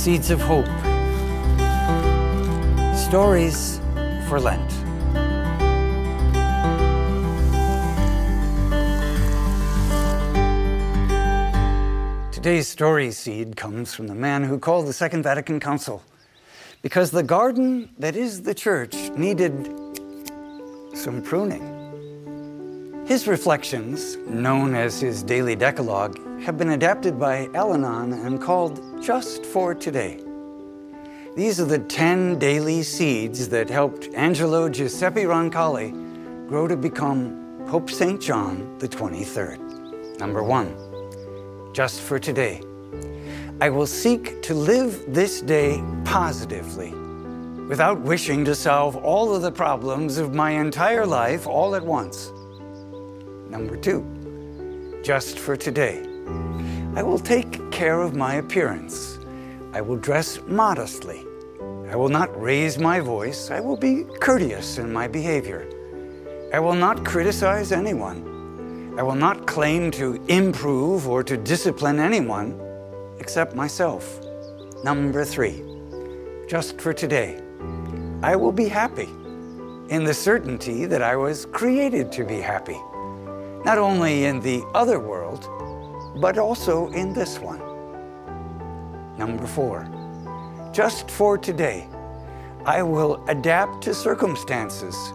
Seeds of Hope. Stories for Lent. Today's story seed comes from the man who called the Second Vatican Council because the garden that is the church needed some pruning. His reflections, known as his daily decalogue, have been adapted by Al and called Just for Today. These are the 10 daily seeds that helped Angelo Giuseppe Roncalli grow to become Pope St. John the 23rd. Number one, just for today. I will seek to live this day positively without wishing to solve all of the problems of my entire life all at once. Number two, just for today. I will take care of my appearance. I will dress modestly. I will not raise my voice. I will be courteous in my behavior. I will not criticize anyone. I will not claim to improve or to discipline anyone except myself. Number three, just for today, I will be happy in the certainty that I was created to be happy, not only in the other world but also in this one. Number four, just for today, I will adapt to circumstances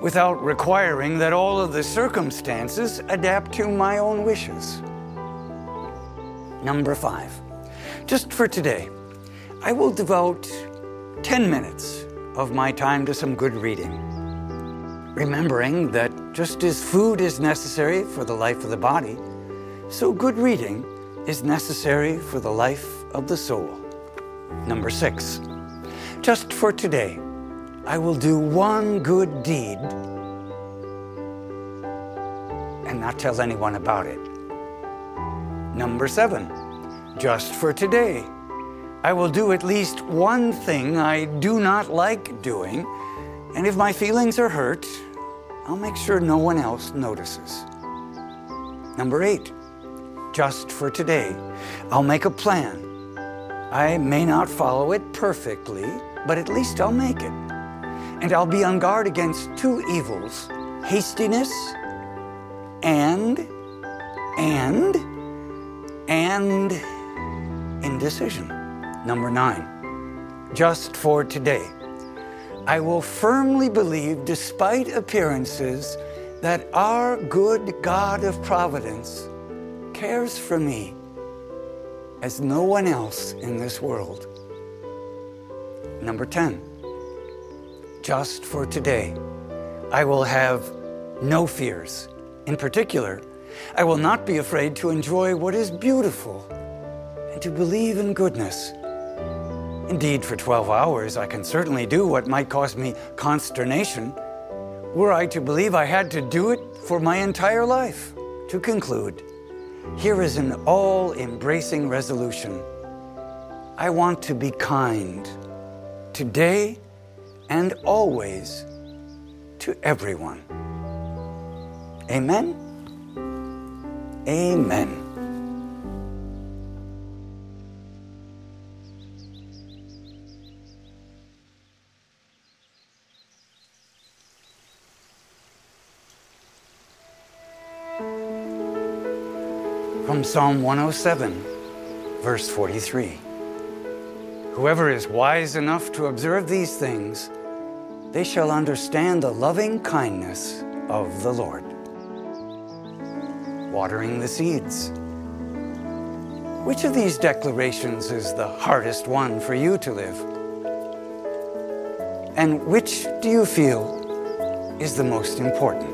without requiring that all of the circumstances adapt to my own wishes. Number five, just for today, I will devote 10 minutes of my time to some good reading. Remembering that just as food is necessary for the life of the body, so, good reading is necessary for the life of the soul. Number six, just for today, I will do one good deed and not tell anyone about it. Number seven, just for today, I will do at least one thing I do not like doing, and if my feelings are hurt, I'll make sure no one else notices. Number eight, just for today. I'll make a plan. I may not follow it perfectly, but at least I'll make it. And I'll be on guard against two evils hastiness and, and, and indecision. Number nine, just for today. I will firmly believe, despite appearances, that our good God of providence cares for me as no one else in this world. Number 10, just for today, I will have no fears. In particular, I will not be afraid to enjoy what is beautiful and to believe in goodness. Indeed, for 12 hours, I can certainly do what might cause me consternation were I to believe I had to do it for my entire life. To conclude, here is an all embracing resolution. I want to be kind today and always to everyone. Amen. Amen. From Psalm 107, verse 43. Whoever is wise enough to observe these things, they shall understand the loving kindness of the Lord. Watering the seeds. Which of these declarations is the hardest one for you to live? And which do you feel is the most important?